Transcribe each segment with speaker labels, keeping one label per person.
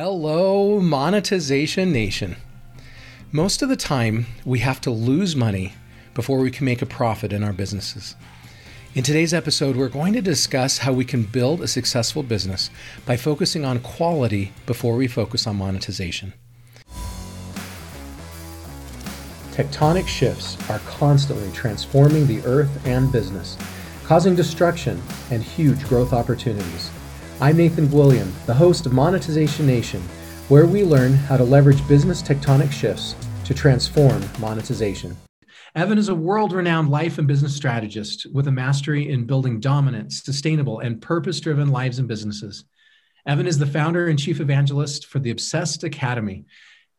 Speaker 1: Hello, Monetization Nation. Most of the time, we have to lose money before we can make a profit in our businesses. In today's episode, we're going to discuss how we can build a successful business by focusing on quality before we focus on monetization. Tectonic shifts are constantly transforming the earth and business, causing destruction and huge growth opportunities. I'm Nathan William, the host of Monetization Nation, where we learn how to leverage business tectonic shifts to transform monetization. Evan is a world renowned life and business strategist with a mastery in building dominant, sustainable, and purpose driven lives and businesses. Evan is the founder and chief evangelist for the Obsessed Academy.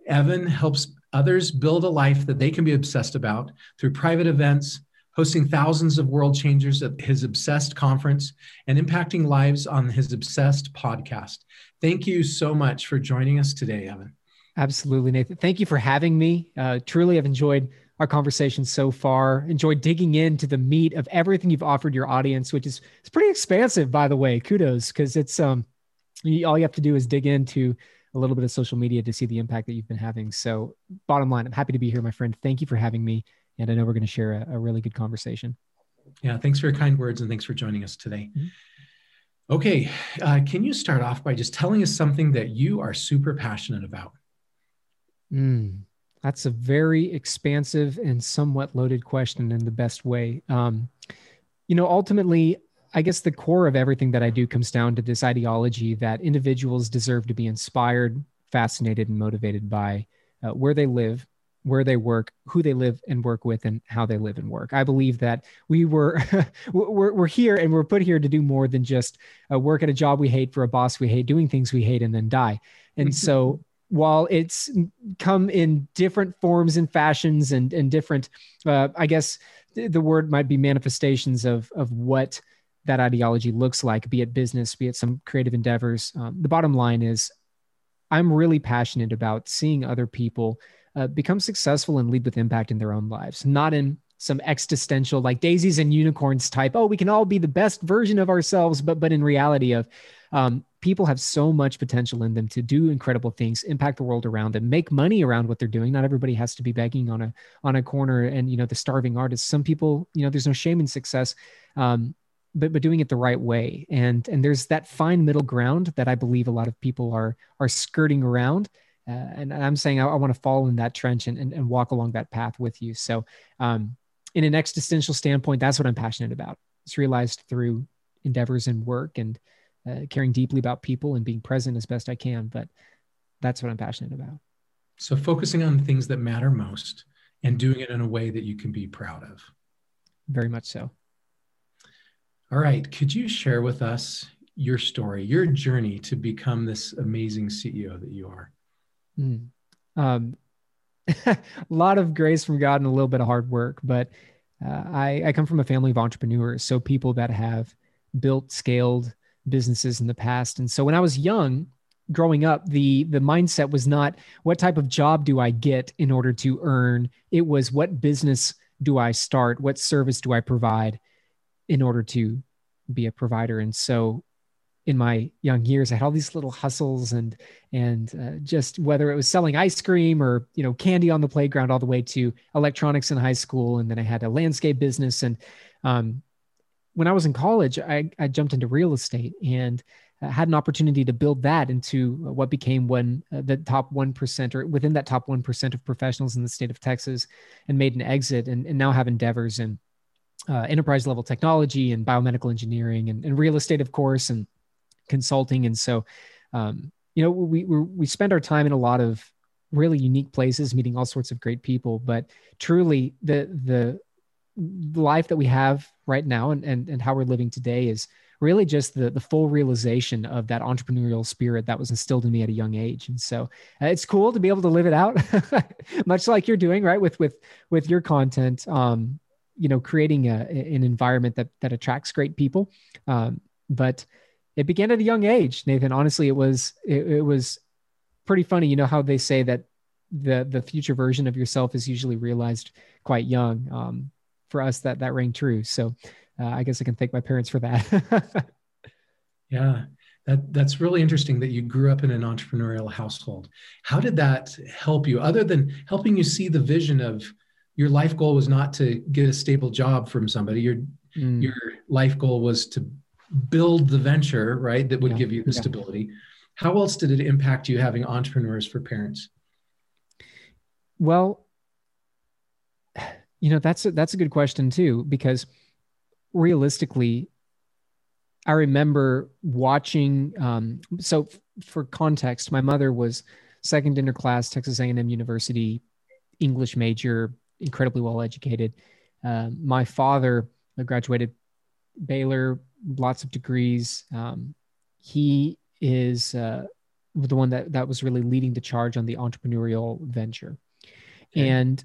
Speaker 1: Evan helps others build a life that they can be obsessed about through private events, hosting thousands of world changers at his Obsessed conference, and impacting lives on his Obsessed podcast. Thank you so much for joining us today, Evan.
Speaker 2: Absolutely, Nathan. Thank you for having me. Uh, truly, I've enjoyed our conversation so far. Enjoyed digging into the meat of everything you've offered your audience, which is it's pretty expansive, by the way. Kudos, because it's um, all you have to do is dig into a little bit of social media to see the impact that you've been having. So, bottom line, I'm happy to be here, my friend. Thank you for having me and I know we're going to share a, a, really good conversation.
Speaker 1: Yeah, thanks for your kind words and thanks for joining us today. Mm-hmm. Okay, uh, can you start off by just telling us something that you are super passionate about?
Speaker 2: Mm, that's a very expansive and somewhat loaded question in the best way. Um, you know, ultimately, I guess the core of everything that I do comes down to this ideology that individuals deserve to be inspired, fascinated, and motivated by uh, where they live, where they work, who they live and work with, and how they live and work. I believe that we were we're, we're here and we're put here to do more than just uh, work at a job we hate for a boss we hate, doing things we hate, and then die. And so, while it's come in different forms and fashions and and different, uh, I guess the word might be manifestations of of what that ideology looks like, be it business, be it some creative endeavors. Um, the bottom line is, I'm really passionate about seeing other people uh, become successful and lead with impact in their own lives, not in some existential like daisies and unicorns type. Oh, we can all be the best version of ourselves, but but in reality of um, people have so much potential in them to do incredible things, impact the world around them, make money around what they're doing. Not everybody has to be begging on a on a corner and you know the starving artist. Some people, you know, there's no shame in success. Um, but but doing it the right way and and there's that fine middle ground that i believe a lot of people are are skirting around uh, and I'm saying I, I want to fall in that trench and, and, and, walk along that path with you. So, um, in an existential standpoint, that's what I'm passionate about. It's realized through endeavors and work and uh, caring deeply about people and being present as best I can. But that's what I'm passionate about.
Speaker 1: So, focusing on the things that matter most and doing it in a way that you can be proud of.
Speaker 2: Very much so.
Speaker 1: All right. Could you share with us your story, your journey to become this amazing CEO that you are?
Speaker 2: Mm. Um, a lot of grace from God and a little bit of hard work, but uh, I, I come from a family of entrepreneurs, so people that have built, scaled businesses in the past. And so when I was young, growing up, the the mindset was not what type of job do I get in order to earn. It was what business do I start? What service do I provide in order to be a provider? And so in my young years, I had all these little hustles and and uh, just whether it was selling ice cream or you know candy on the playground, all the way to electronics in high school, and then I had a landscape business. And um, when I was in college, I, I jumped into real estate and uh, had an opportunity to build that into what became one uh, the top one percent or within that top one percent of professionals in the state of Texas, and made an exit, and, and now have endeavors in uh, enterprise level technology and biomedical engineering and, and real estate, of course, and consulting. And so, um, you know, we, we, we spend our time in a lot of really unique places, meeting all sorts of great people, but truly the, the, life that we have right now and, and, and how we're living today is really just the, the full realization of that entrepreneurial spirit that was instilled in me at a young age. And so uh, it's cool to be able to live it out, much like you're doing, right. With, with, with your content, um, you know, creating a, an environment that, that attracts great people. Um, but it began at a young age, Nathan. Honestly, it was it, it was pretty funny. You know how they say that the the future version of yourself is usually realized quite young. Um, for us, that that rang true. So uh, I guess I can thank my parents for that.
Speaker 1: yeah, That, that's really interesting that you grew up in an entrepreneurial household. How did that help you, other than helping you see the vision of your life goal was not to get a stable job from somebody? Your mm. your life goal was to build the venture, right? That would yeah. give you the yeah. stability. How else did it impact you having entrepreneurs for parents?
Speaker 2: Well, you know that's a, that's a good question too because realistically I remember watching. Um, so, f- for context, my mother was second in her class, Texas A&M University, English major, incredibly well educated. Uh, my father graduated Baylor, lots of degrees. Um, he is uh, the one that that was really leading the charge on the entrepreneurial venture, okay. and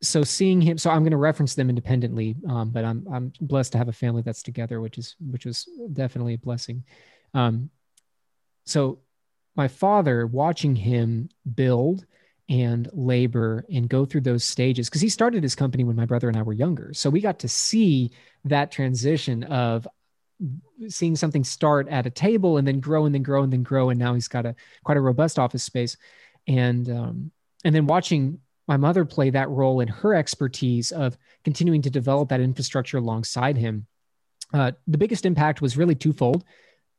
Speaker 2: so seeing him so i'm going to reference them independently um, but i'm i'm blessed to have a family that's together which is which was definitely a blessing um, so my father watching him build and labor and go through those stages because he started his company when my brother and i were younger so we got to see that transition of seeing something start at a table and then grow and then grow and then grow and now he's got a quite a robust office space and um, and then watching my mother play that role in her expertise of continuing to develop that infrastructure alongside him. Uh, the biggest impact was really twofold.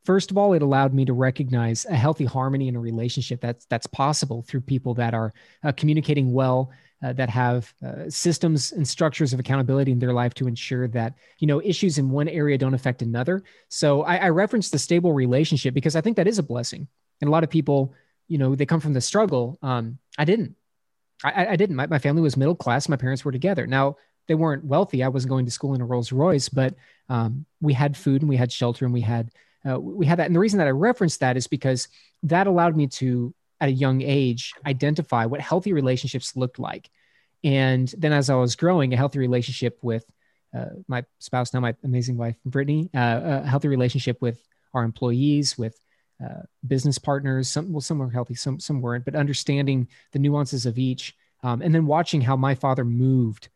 Speaker 2: First of all, it allowed me to recognize a healthy harmony in a relationship that's that's possible through people that are uh, communicating well, uh, that have uh, systems and structures of accountability in their life to ensure that you know issues in one area don't affect another. So I, I referenced the stable relationship because I think that is a blessing, and a lot of people, you know, they come from the struggle. Um, I didn't. I, I didn't. My, my family was middle class. My parents were together. Now they weren't wealthy. I wasn't going to school in a Rolls Royce, but um, we had food and we had shelter and we had uh, we had that. And the reason that I referenced that is because that allowed me to, at a young age, identify what healthy relationships looked like. And then as I was growing, a healthy relationship with uh, my spouse, now my amazing wife, Brittany, uh, a healthy relationship with our employees, with uh, business partners. Some well, some were healthy, some some weren't. But understanding the nuances of each, um, and then watching how my father moved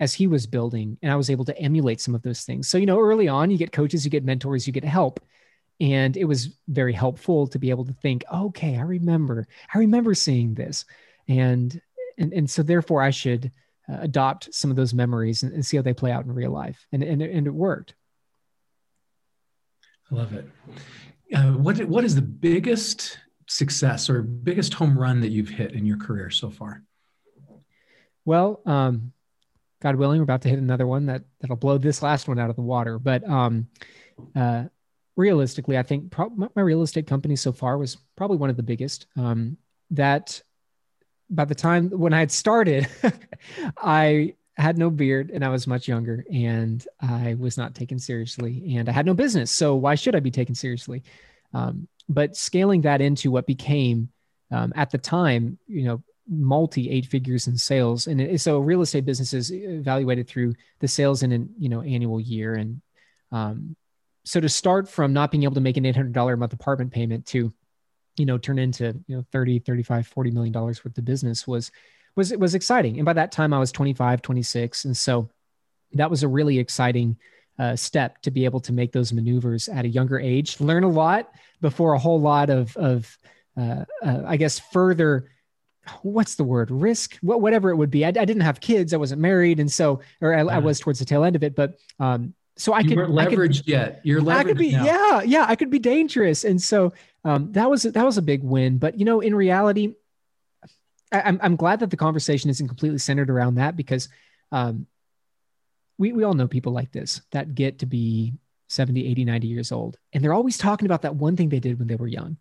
Speaker 2: as he was building, and I was able to emulate some of those things. So you know, early on, you get coaches, you get mentors, you get help, and it was very helpful to be able to think, okay, I remember, I remember seeing this, and and and so therefore, I should uh, adopt some of those memories and, and see how they play out in real life, and and and it worked.
Speaker 1: I love it uh, what what is the biggest success or biggest home run that you've hit in your career so far?
Speaker 2: Well, um, God willing, we're about to hit another one that that'll blow this last one out of the water. But um, uh, realistically, I think pro- my real estate company so far was probably one of the biggest. Um, that by the time when I had started, I had no beard and I was much younger and I was not taken seriously and I had no business. So why should I be taken seriously? Um, but scaling that into what became um, at the time, you know, multi eight figures in sales. And it, so real estate businesses evaluated through the sales in an, you know, annual year. And um, so to start from not being able to make an $800 a month apartment payment to, you know, turn into, you know, 30, 35, 40 million dollars worth of business was, was it was exciting. And by that time I was 25, 26. And so that was a really exciting uh, step to be able to make those maneuvers at a younger age, learn a lot before a whole lot of, of uh, uh, I guess, further, what's the word, risk, what, whatever it would be. I, I didn't have kids. I wasn't married. And so, or I, I was towards the tail end of it, but um, so I could could,
Speaker 1: yet. You're leveraged I
Speaker 2: could be,
Speaker 1: now.
Speaker 2: yeah, yeah, I could be dangerous. And so um, that was, that was a big win, but you know, in reality, I, am I'm, I'm glad that the conversation isn't completely centered around that because um, we, we all know people like this that get to be 70, 80, 90 years old. And they're always talking about that one thing they did when they were young.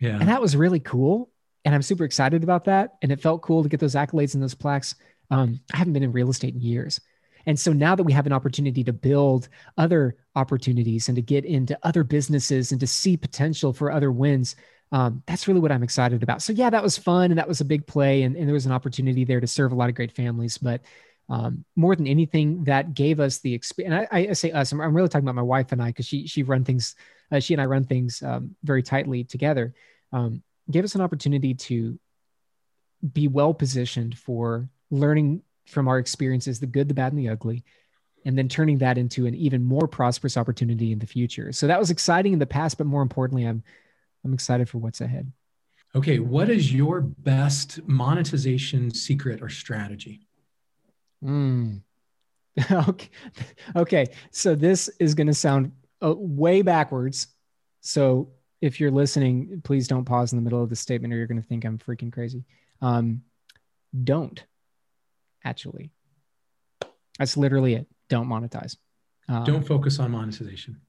Speaker 1: Yeah.
Speaker 2: And that was really cool. And I'm super excited about that. And it felt cool to get those accolades and those plaques. Um, I haven't been in real estate in years. And so now that we have an opportunity to build other opportunities and to get into other businesses and to see potential for other wins, um, that's really what I'm excited about. So yeah, that was fun and that was a big play, and, and there was an opportunity there to serve a lot of great families. But um, more than anything, that gave us the experience. I, I, say us. I'm, I'm, really talking about my wife and I because she she run things. Uh, she and I run things um, very tightly together. Um, gave us an opportunity to be well positioned for learning from our experiences, the good, the bad, and the ugly, and then turning that into an even more prosperous opportunity in the future. So that was exciting in the past, but more importantly, I'm I'm excited for what's ahead.
Speaker 1: Okay, what is your best monetization secret or strategy?
Speaker 2: Mm. okay. okay, so this is going to sound uh, way backwards. So if you're listening, please don't pause in the middle of the statement, or you're going to think I'm freaking crazy. Um, don't actually. That's literally it don't monetize.
Speaker 1: Um, don't focus on monetization.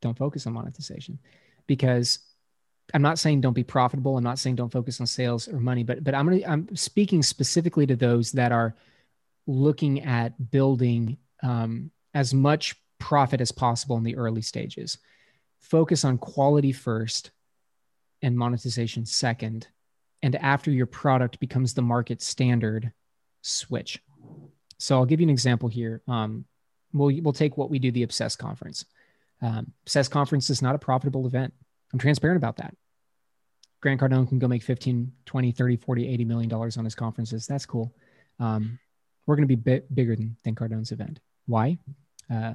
Speaker 2: Don't focus on monetization because I'm not saying don't be profitable. I'm not saying don't focus on sales or money, but but I'm gonna I'm speaking specifically to those that are looking at building um, as much profit as possible in the early stages. Focus on quality first and monetization second. And after your product becomes the market standard, switch. So I'll give you an example here. Um, we'll we'll take what we do the Obsessed conference. Um, Obsessed conference is not a profitable event. I'm transparent about that. Grant Cardone can go make 15, 20, 30, 40, 80 million dollars on his conferences. That's cool. Um, we're going to be bit bigger than, than Cardone's event. Why? Uh,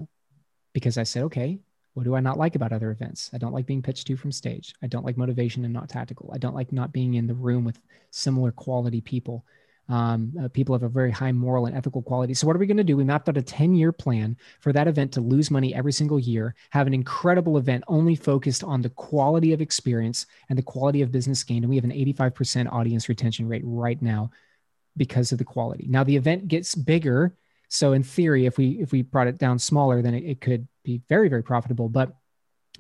Speaker 2: because I said, okay, what do I not like about other events? I don't like being pitched to from stage. I don't like motivation and not tactical. I don't like not being in the room with similar quality people. Um, uh, people have a very high moral and ethical quality. So, what are we going to do? We mapped out a 10 year plan for that event to lose money every single year, have an incredible event only focused on the quality of experience and the quality of business gain. And we have an 85% audience retention rate right now because of the quality. Now, the event gets bigger. So, in theory, if we if we brought it down smaller, then it, it could be very, very profitable. But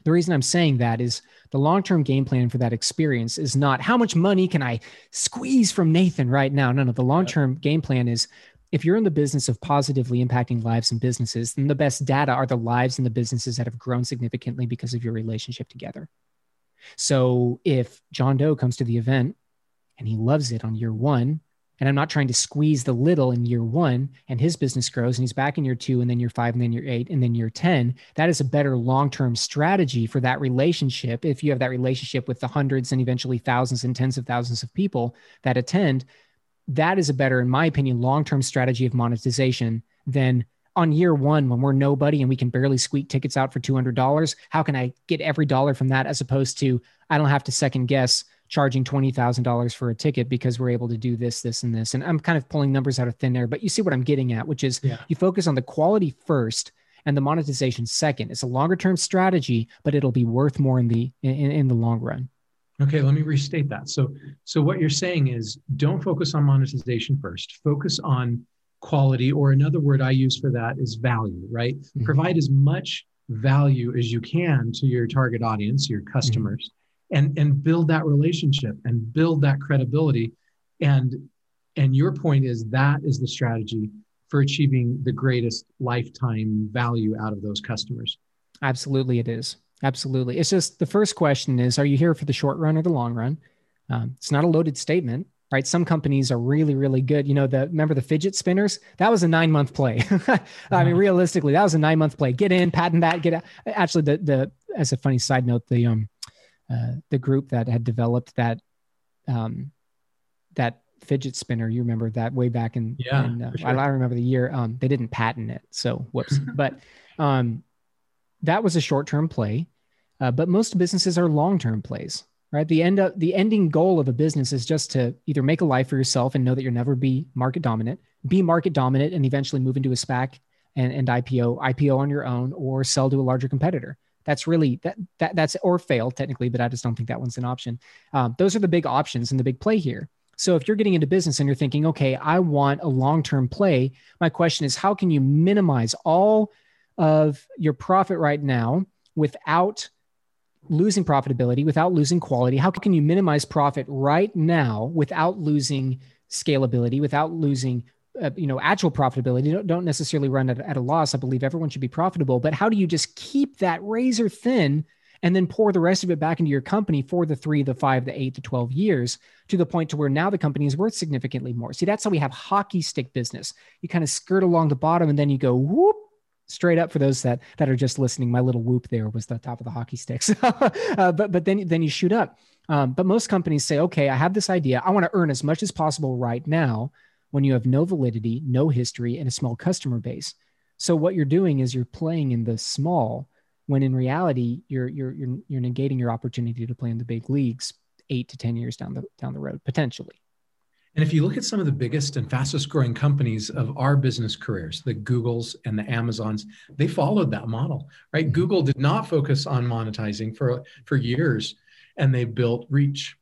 Speaker 2: the reason I'm saying that is the long term game plan for that experience is not how much money can I squeeze from Nathan right now. No, no. The long term game plan is if you're in the business of positively impacting lives and businesses, then the best data are the lives and the businesses that have grown significantly because of your relationship together. So if John Doe comes to the event and he loves it on year one, and I'm not trying to squeeze the little in year one and his business grows and he's back in year two and then year five and then year eight and then year 10. That is a better long term strategy for that relationship. If you have that relationship with the hundreds and eventually thousands and tens of thousands of people that attend, that is a better, in my opinion, long term strategy of monetization than on year one when we're nobody and we can barely squeak tickets out for $200. How can I get every dollar from that as opposed to I don't have to second guess charging $20,000 for a ticket because we're able to do this, this, and this. And I'm kind of pulling numbers out of thin air, but you see what I'm getting at, which is yeah. you focus on the quality first and the monetization second. It's a longer term strategy, but it'll be worth more in the in, in the long run.
Speaker 1: Okay, let me restate that. So so what you're saying is don't focus on monetization first. Focus on quality or another word I use for that is value, right? Mm-hmm. Provide as much value as you can to your target audience, your customers. Mm-hmm and and build that relationship and build that credibility. And and your point is that is the strategy for achieving the greatest lifetime value out of those customers.
Speaker 2: Absolutely it is. Absolutely. It's just the first question is are you here for the short run or the long run? Um, it's not a loaded statement right? Some companies are really really good. You know the remember the fidget spinners? That was a nine month play. I mean realistically that was a nine month play. Get in patent that get out. Actually the the as a funny side note the um uh, the group that had developed that um, that fidget spinner. You remember that way back in,
Speaker 1: yeah,
Speaker 2: in, uh, sure. I, I, remember the year. Um, they didn't patent it, so whoops. but um, that was a short term play. Uh, but most businesses are long term plays, right? The end of, the ending goal of a business is just to either make a life for yourself and know that you'll never be market dominant, be market dominant, and eventually move into a SPAC and, and IPO, IPO on your own, or sell to a larger competitor. That's really that that that's or fail technically, but I just don't think that one's an option. Um, those are the big options and the big play here. So if you're getting into business and you're thinking, okay, I want a long-term play, my question is, how can you minimize all of your profit right now without losing profitability, without losing quality? How can you minimize profit right now without losing scalability, without losing uh, you know actual profitability. Don't, don't necessarily run at, at a loss. I believe everyone should be profitable but how do you just keep that razor thin and then pour the rest of it back into your company for the three the five the eight the 12 years to the point to where now the company is worth significantly more? See that's how we have hockey stick business. You kind of skirt along the bottom and then you go whoop straight up for those that that are just listening. My little whoop there was the top of the hockey sticks. Uh, but but then then you shoot up. Um, but most companies say okay i have this idea. I want to earn as much as possible right now when you have no validity, no history, and a small customer base. So what you're doing is you're playing in the small when in reality you're you're you're, you're negating your opportunity to play in the big leagues 8 to 10 years down the down the road potentially.
Speaker 1: And if you look at some of the biggest and fastest growing companies of our business careers, the Googles and the Amazons, they followed that model, right? Mm-hmm. Google did not focus on monetizing for, for years and they built reach.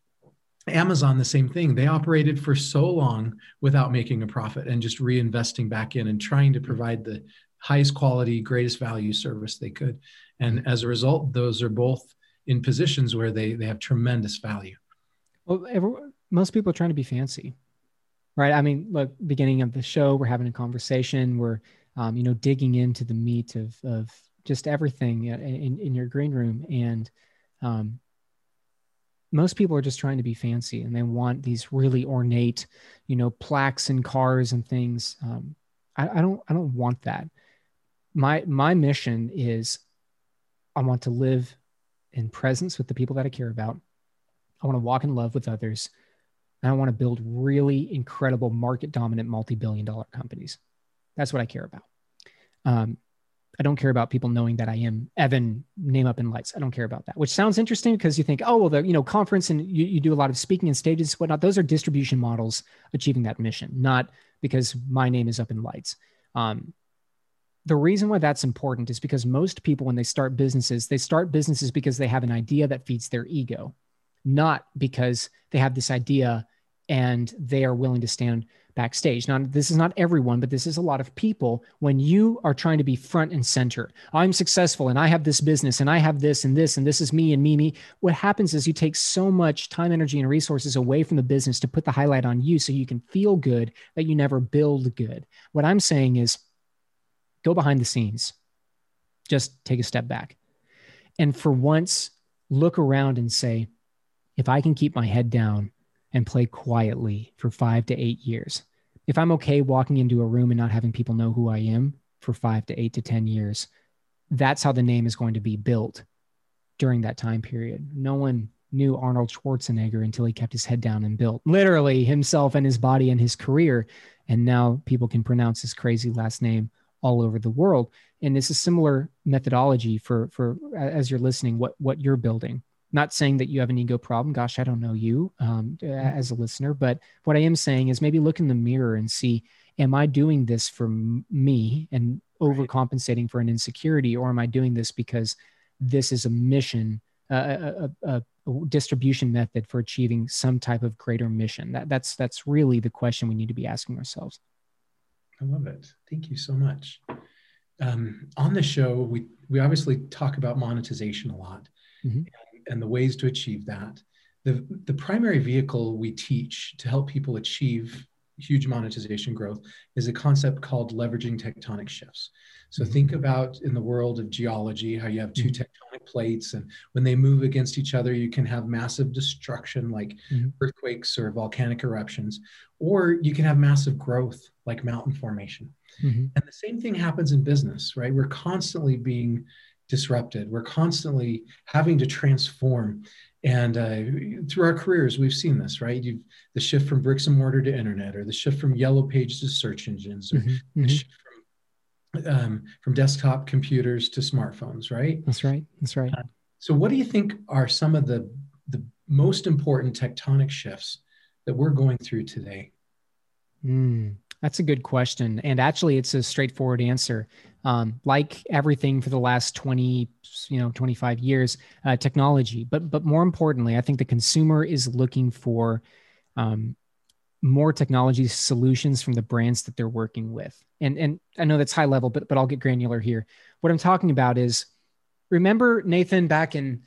Speaker 1: Amazon, the same thing. They operated for so long without making a profit and just reinvesting back in and trying to provide the highest quality, greatest value service they could. And as a result, those are both in positions where they, they have tremendous value.
Speaker 2: Well, every, most people are trying to be fancy, right? I mean, look, beginning of the show, we're having a conversation. We're, um, you know, digging into the meat of, of just everything in, in your green room. And um, most people are just trying to be fancy and they want these really ornate, you know, plaques and cars and things. Um, I, I don't, I don't want that. My, my mission is I want to live in presence with the people that I care about. I want to walk in love with others. And I want to build really incredible market dominant multi billion dollar companies. That's what I care about. Um, I don't care about people knowing that I am Evan name up in lights. I don't care about that, which sounds interesting because you think, oh, well, the you know conference and you, you do a lot of speaking and stages, whatnot. Those are distribution models achieving that mission, not because my name is up in lights. Um, the reason why that's important is because most people, when they start businesses, they start businesses because they have an idea that feeds their ego, not because they have this idea and they are willing to stand backstage. Now, this is not everyone, but this is a lot of people. When you are trying to be front and center, I'm successful and I have this business and I have this and this and this is me and me, me. What happens is you take so much time, energy, and resources away from the business to put the highlight on you so you can feel good that you never build good. What I'm saying is go behind the scenes, just take a step back. And for once, look around and say, if I can keep my head down and play quietly for five to eight years, if I'm okay walking into a room and not having people know who I am for five to eight to 10 years, that's how the name is going to be built during that time period. No one knew Arnold Schwarzenegger until he kept his head down and built literally himself and his body and his career. And now people can pronounce his crazy last name all over the world. And it's a similar methodology for for as you're listening, what what you're building. Not saying that you have an ego problem. Gosh, I don't know you um, mm-hmm. as a listener, but what I am saying is maybe look in the mirror and see: Am I doing this for me and overcompensating for an insecurity, or am I doing this because this is a mission, a, a, a, distribution method for achieving some type of greater mission? That, that's that's really the question we need to be asking ourselves.
Speaker 1: I love it. Thank you so much. Um, on the show, we we obviously talk about monetization a lot mm-hmm. And, the ways to achieve that. The, the primary vehicle we teach to help people achieve huge monetization growth is a concept called leveraging tectonic shifts. So mm-hmm. think about in the world of geology how you have 2 mm-hmm. tectonic plates, and when they move against each other, you can have massive destruction like mm-hmm. earthquakes or volcanic eruptions, or you can have massive growth like mountain formation. Mm-hmm. And the same thing happens in business, right? We're constantly being disrupted. We're constantly having to transform. And uh, through our careers, we've seen this, right? You've the shift from bricks and mortar to internet, or the shift from yellow pages to search engines, or mm-hmm. the mm-hmm. shift from, um, from desktop computers to smartphones, right?
Speaker 2: That's right. That's right. Uh,
Speaker 1: so, what do you think are some of the the most important tectonic shifts that we're going through today?
Speaker 2: Mm, that's a good question, and actually, it's a straightforward answer um, like everything for the last 20 you know 25 years uh, technology. But but more importantly i think the consumer is looking for um, more technology solutions from the brands that they're working with. And and i know that's high level but but i'll get granular here. What i'm talking about is remember nathan back in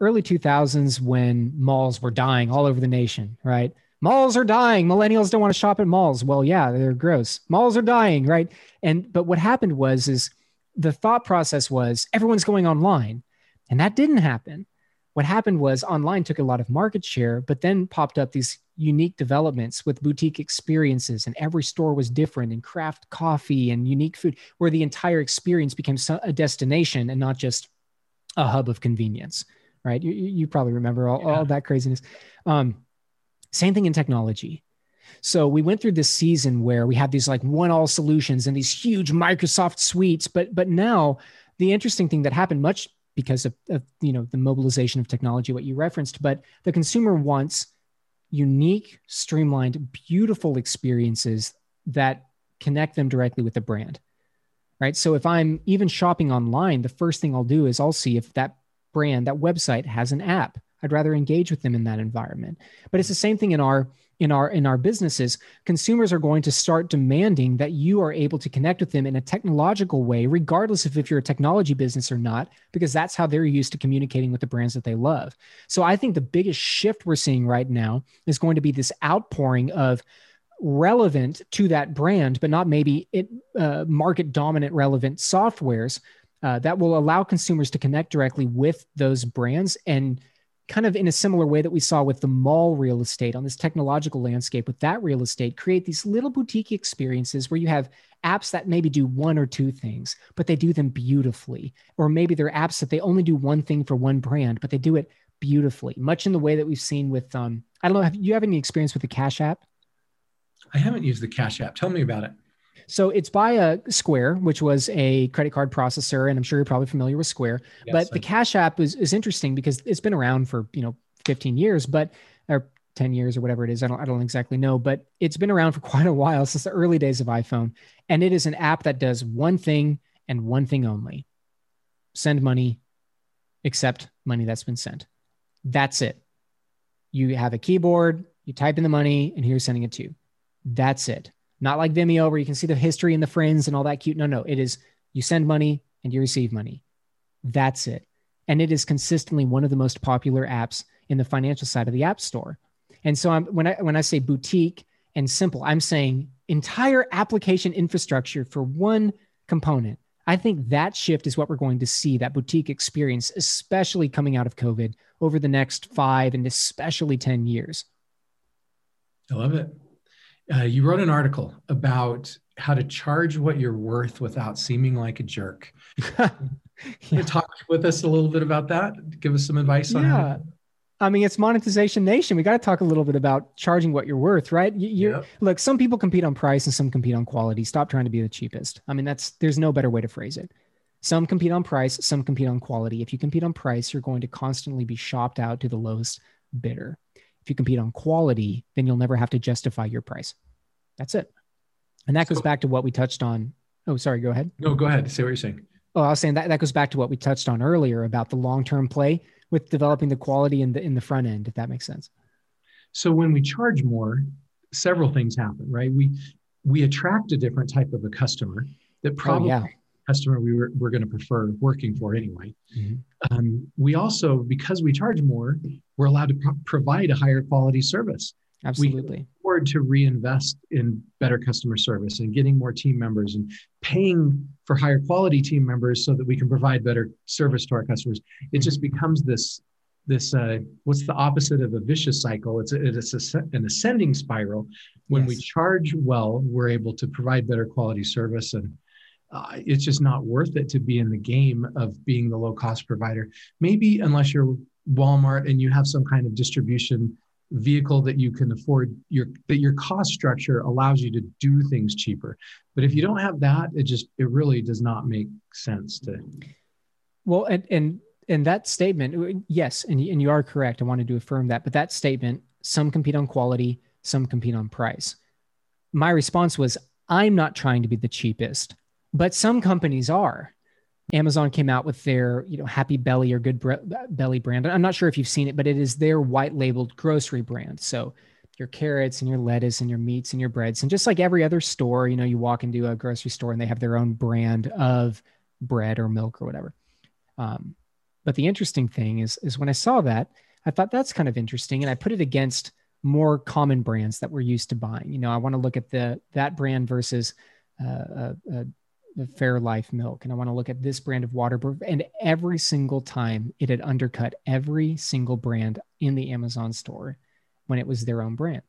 Speaker 2: early 2000s when malls were dying all over the nation right malls are dying. Millennials don't want to shop at malls. Well, yeah, they're gross. Malls are dying, right? And but what happened was is the thought process was everyone's going online. And that didn't happen. What happened was online took a lot of market share, but then popped up these unique developments with boutique experiences, and every store was different, and craft coffee and unique food, where the entire experience became a destination and not just a hub of convenience, right? You, you probably remember all, yeah. all that craziness. Um, same thing in technology. So we went through this season where we had these like one all solutions and these huge Microsoft suites, but but now the interesting thing that happened much because of, of you know the mobilization of technology, what you referenced, but the consumer wants unique, streamlined, beautiful experiences that connect them directly with the brand. Right. So if I'm even shopping online, the first thing I'll do is I'll see if that brand, that website has an app. I'd rather engage with them in that environment. But it's the same thing in our in our in our businesses consumers are going to start demanding that you are able to connect with them in a technological way regardless of if you're a technology business or not because that's how they're used to communicating with the brands that they love so i think the biggest shift we're seeing right now is going to be this outpouring of relevant to that brand but not maybe it uh, market dominant relevant softwares uh, that will allow consumers to connect directly with those brands and kind of in a similar way that we saw with the mall real estate on this technological landscape with that real estate create these little boutique experiences where you have apps that maybe do one or two things but they do them beautifully. Or maybe they're apps that they only do one thing for one brand but they do it beautifully much in the way that we've seen with um i don't know have you have any experience with the cash app?
Speaker 1: I haven't used the cash app. Tell me about it
Speaker 2: so it's by a Square, which was a credit card processor, and I'm sure you're probably familiar with Square. Yes, but the Cash App is, is interesting because it's been around for you know 15 years, but or 10 years or whatever it is. I don't I don't exactly know, but it's been around for quite a while since the early days of iPhone, and it is an app that does one thing and one thing only: send money, accept money that's been sent. That's it. You have a keyboard, you type in the money, and here you're sending it to. That's it. Not like Venmo where you can see the history and the friends and all that cute. No, no, it is you send money and you receive money. That's it. And it is consistently one of the most popular apps in the financial side of the App Store. And so I'm, when I when I say boutique and simple, I'm saying entire application infrastructure for one component. I think that shift is what we're going to see that boutique experience, especially coming out of COVID over the next five and especially 10 years.
Speaker 1: I love it uh, you wrote an article about how to charge what you're worth without seeming like a jerk. yeah. Can you talk with us a little bit about that? Give us some advice on yeah.
Speaker 2: I mean, it's monetization nation. We got to talk a little bit about charging what you're worth, right? You, yep. Look, some people compete on price and some compete on quality. Stop trying to be the cheapest. I mean, that's there's no better way to phrase it. Some compete on price, some compete on quality. If you compete on price, you're going to constantly be shopped out to the lowest bidder. If you compete on quality, then you'll never have to justify your price. That's it. And that so, goes back to what we touched on. Oh, sorry, go ahead.
Speaker 1: No, go ahead. Say what you're saying.
Speaker 2: Oh, I was saying that that goes back to what we touched on earlier about the long-term play with developing the quality in the in the front end, if that makes sense.
Speaker 1: So when we charge more, several things happen, right? We we attract a different type of a customer that probably oh, yeah. Customer we were, we're going to prefer working for anyway. Mm-hmm. Um, we also, because we charge more, we're allowed to pro- provide a higher quality service.
Speaker 2: Absolutely.
Speaker 1: We afford to reinvest in better customer service and getting more team members and paying for higher quality team members so that we can provide better service to our customers. It just becomes this this uh, what's the opposite of a vicious cycle it's, a, it's a, an ascending spiral when yes. we charge well we're able to provide better quality service and uh, it's just not worth it to be in the game of being the low cost provider. Maybe unless you're walmart and you have some kind of distribution vehicle that you can afford your that your cost structure allows you to do things cheaper. But if you don't have that it just it really does not make sense to
Speaker 2: well and and and that statement yes and, and you are correct. I wanted to affirm that but that statement some compete on quality some compete on price. My response was i'm not trying to be the cheapest but some companies are Amazon came out with their, you know, Happy Belly or Good Belly brand. I'm not sure if you've seen it, but it is their white labeled grocery brand. So your carrots and your lettuce and your meats and your breads. And just like every other store, you know, you walk into a grocery store and they have their own brand of bread or milk or whatever. Um, but the interesting thing is, is when I saw that, I thought that's kind of interesting. And I put it against more common brands that we're used to buying. You know, I want to look at the that brand versus uh, the Fairlife milk, and I want to look at this brand of water. And every single time it had undercut every single brand in the Amazon store when it was their own brand.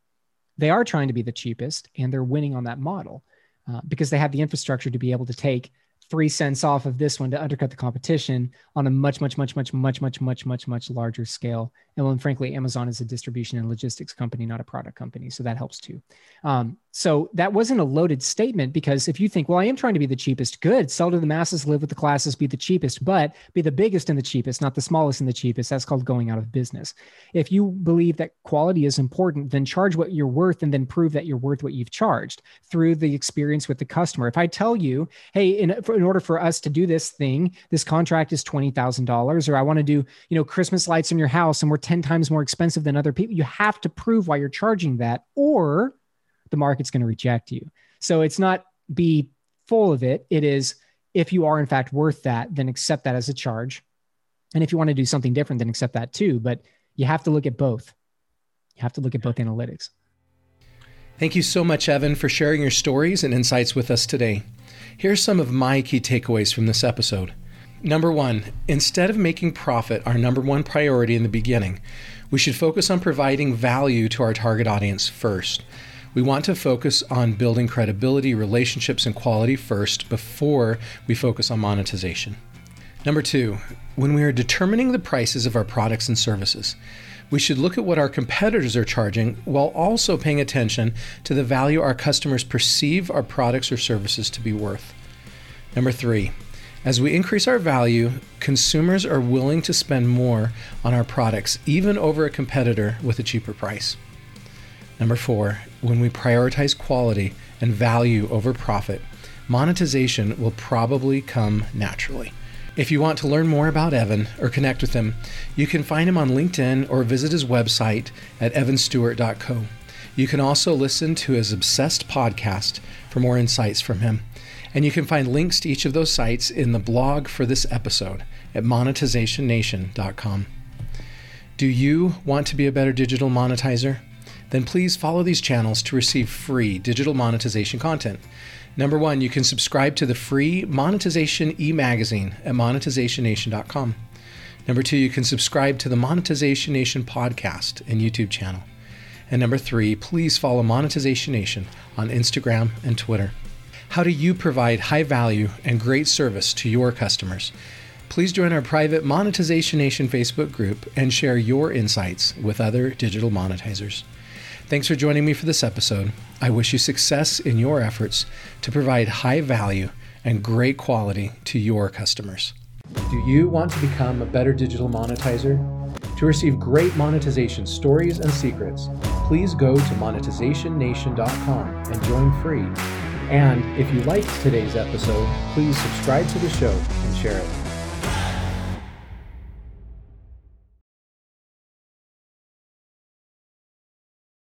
Speaker 2: They are trying to be the cheapest, and they're winning on that model uh, because they have the infrastructure to be able to take three cents off of this one to undercut the competition on a much, much, much, much, much, much, much, much, much larger scale. And well, frankly, Amazon is a distribution and logistics company, not a product company. So that helps too. Um, so that wasn't a loaded statement because if you think, well, I am trying to be the cheapest, good, sell to the masses, live with the classes, be the cheapest, but be the biggest and the cheapest, not the smallest and the cheapest. That's called going out of business. If you believe that quality is important, then charge what you're worth and then prove that you're worth what you've charged through the experience with the customer. If I tell you, hey, in, in order for us to do this thing, this contract is $20,000, or I want to do, you know, Christmas lights in your house and we're 10 times more expensive than other people, you have to prove why you're charging that, or the market's going to reject you. So it's not be full of it. It is if you are in fact worth that, then accept that as a charge. And if you want to do something different, then accept that too. But you have to look at both. You have to look at both analytics.
Speaker 1: Thank you so much, Evan, for sharing your stories and insights with us today. Here's some of my key takeaways from this episode. Number one, instead of making profit our number one priority in the beginning, we should focus on providing value to our target audience first. We want to focus on building credibility, relationships, and quality first before we focus on monetization. Number two, when we are determining the prices of our products and services, we should look at what our competitors are charging while also paying attention to the value our customers perceive our products or services to be worth. Number three, as we increase our value, consumers are willing to spend more on our products, even over a competitor with a cheaper price. Number four, when we prioritize quality and value over profit, monetization will probably come naturally. If you want to learn more about Evan or connect with him, you can find him on LinkedIn or visit his website at evanstewart.co. You can also listen to his Obsessed podcast for more insights from him. And you can find links to each of those sites in the blog for this episode at monetizationnation.com. Do you want to be a better digital monetizer? Then please follow these channels to receive free digital monetization content. Number one, you can subscribe to the free Monetization e magazine at monetizationnation.com. Number two, you can subscribe to the Monetization Nation podcast and YouTube channel. And number three, please follow Monetization Nation on Instagram and Twitter. How do you provide high value and great service to your customers? Please join our private Monetization Nation Facebook group and share your insights with other digital monetizers. Thanks for joining me for this episode. I wish you success in your efforts to provide high value and great quality to your customers. Do you want to become a better digital monetizer? To receive great monetization stories and secrets, please go to monetizationnation.com and join free. And if you liked today's episode, please subscribe to the show and share it.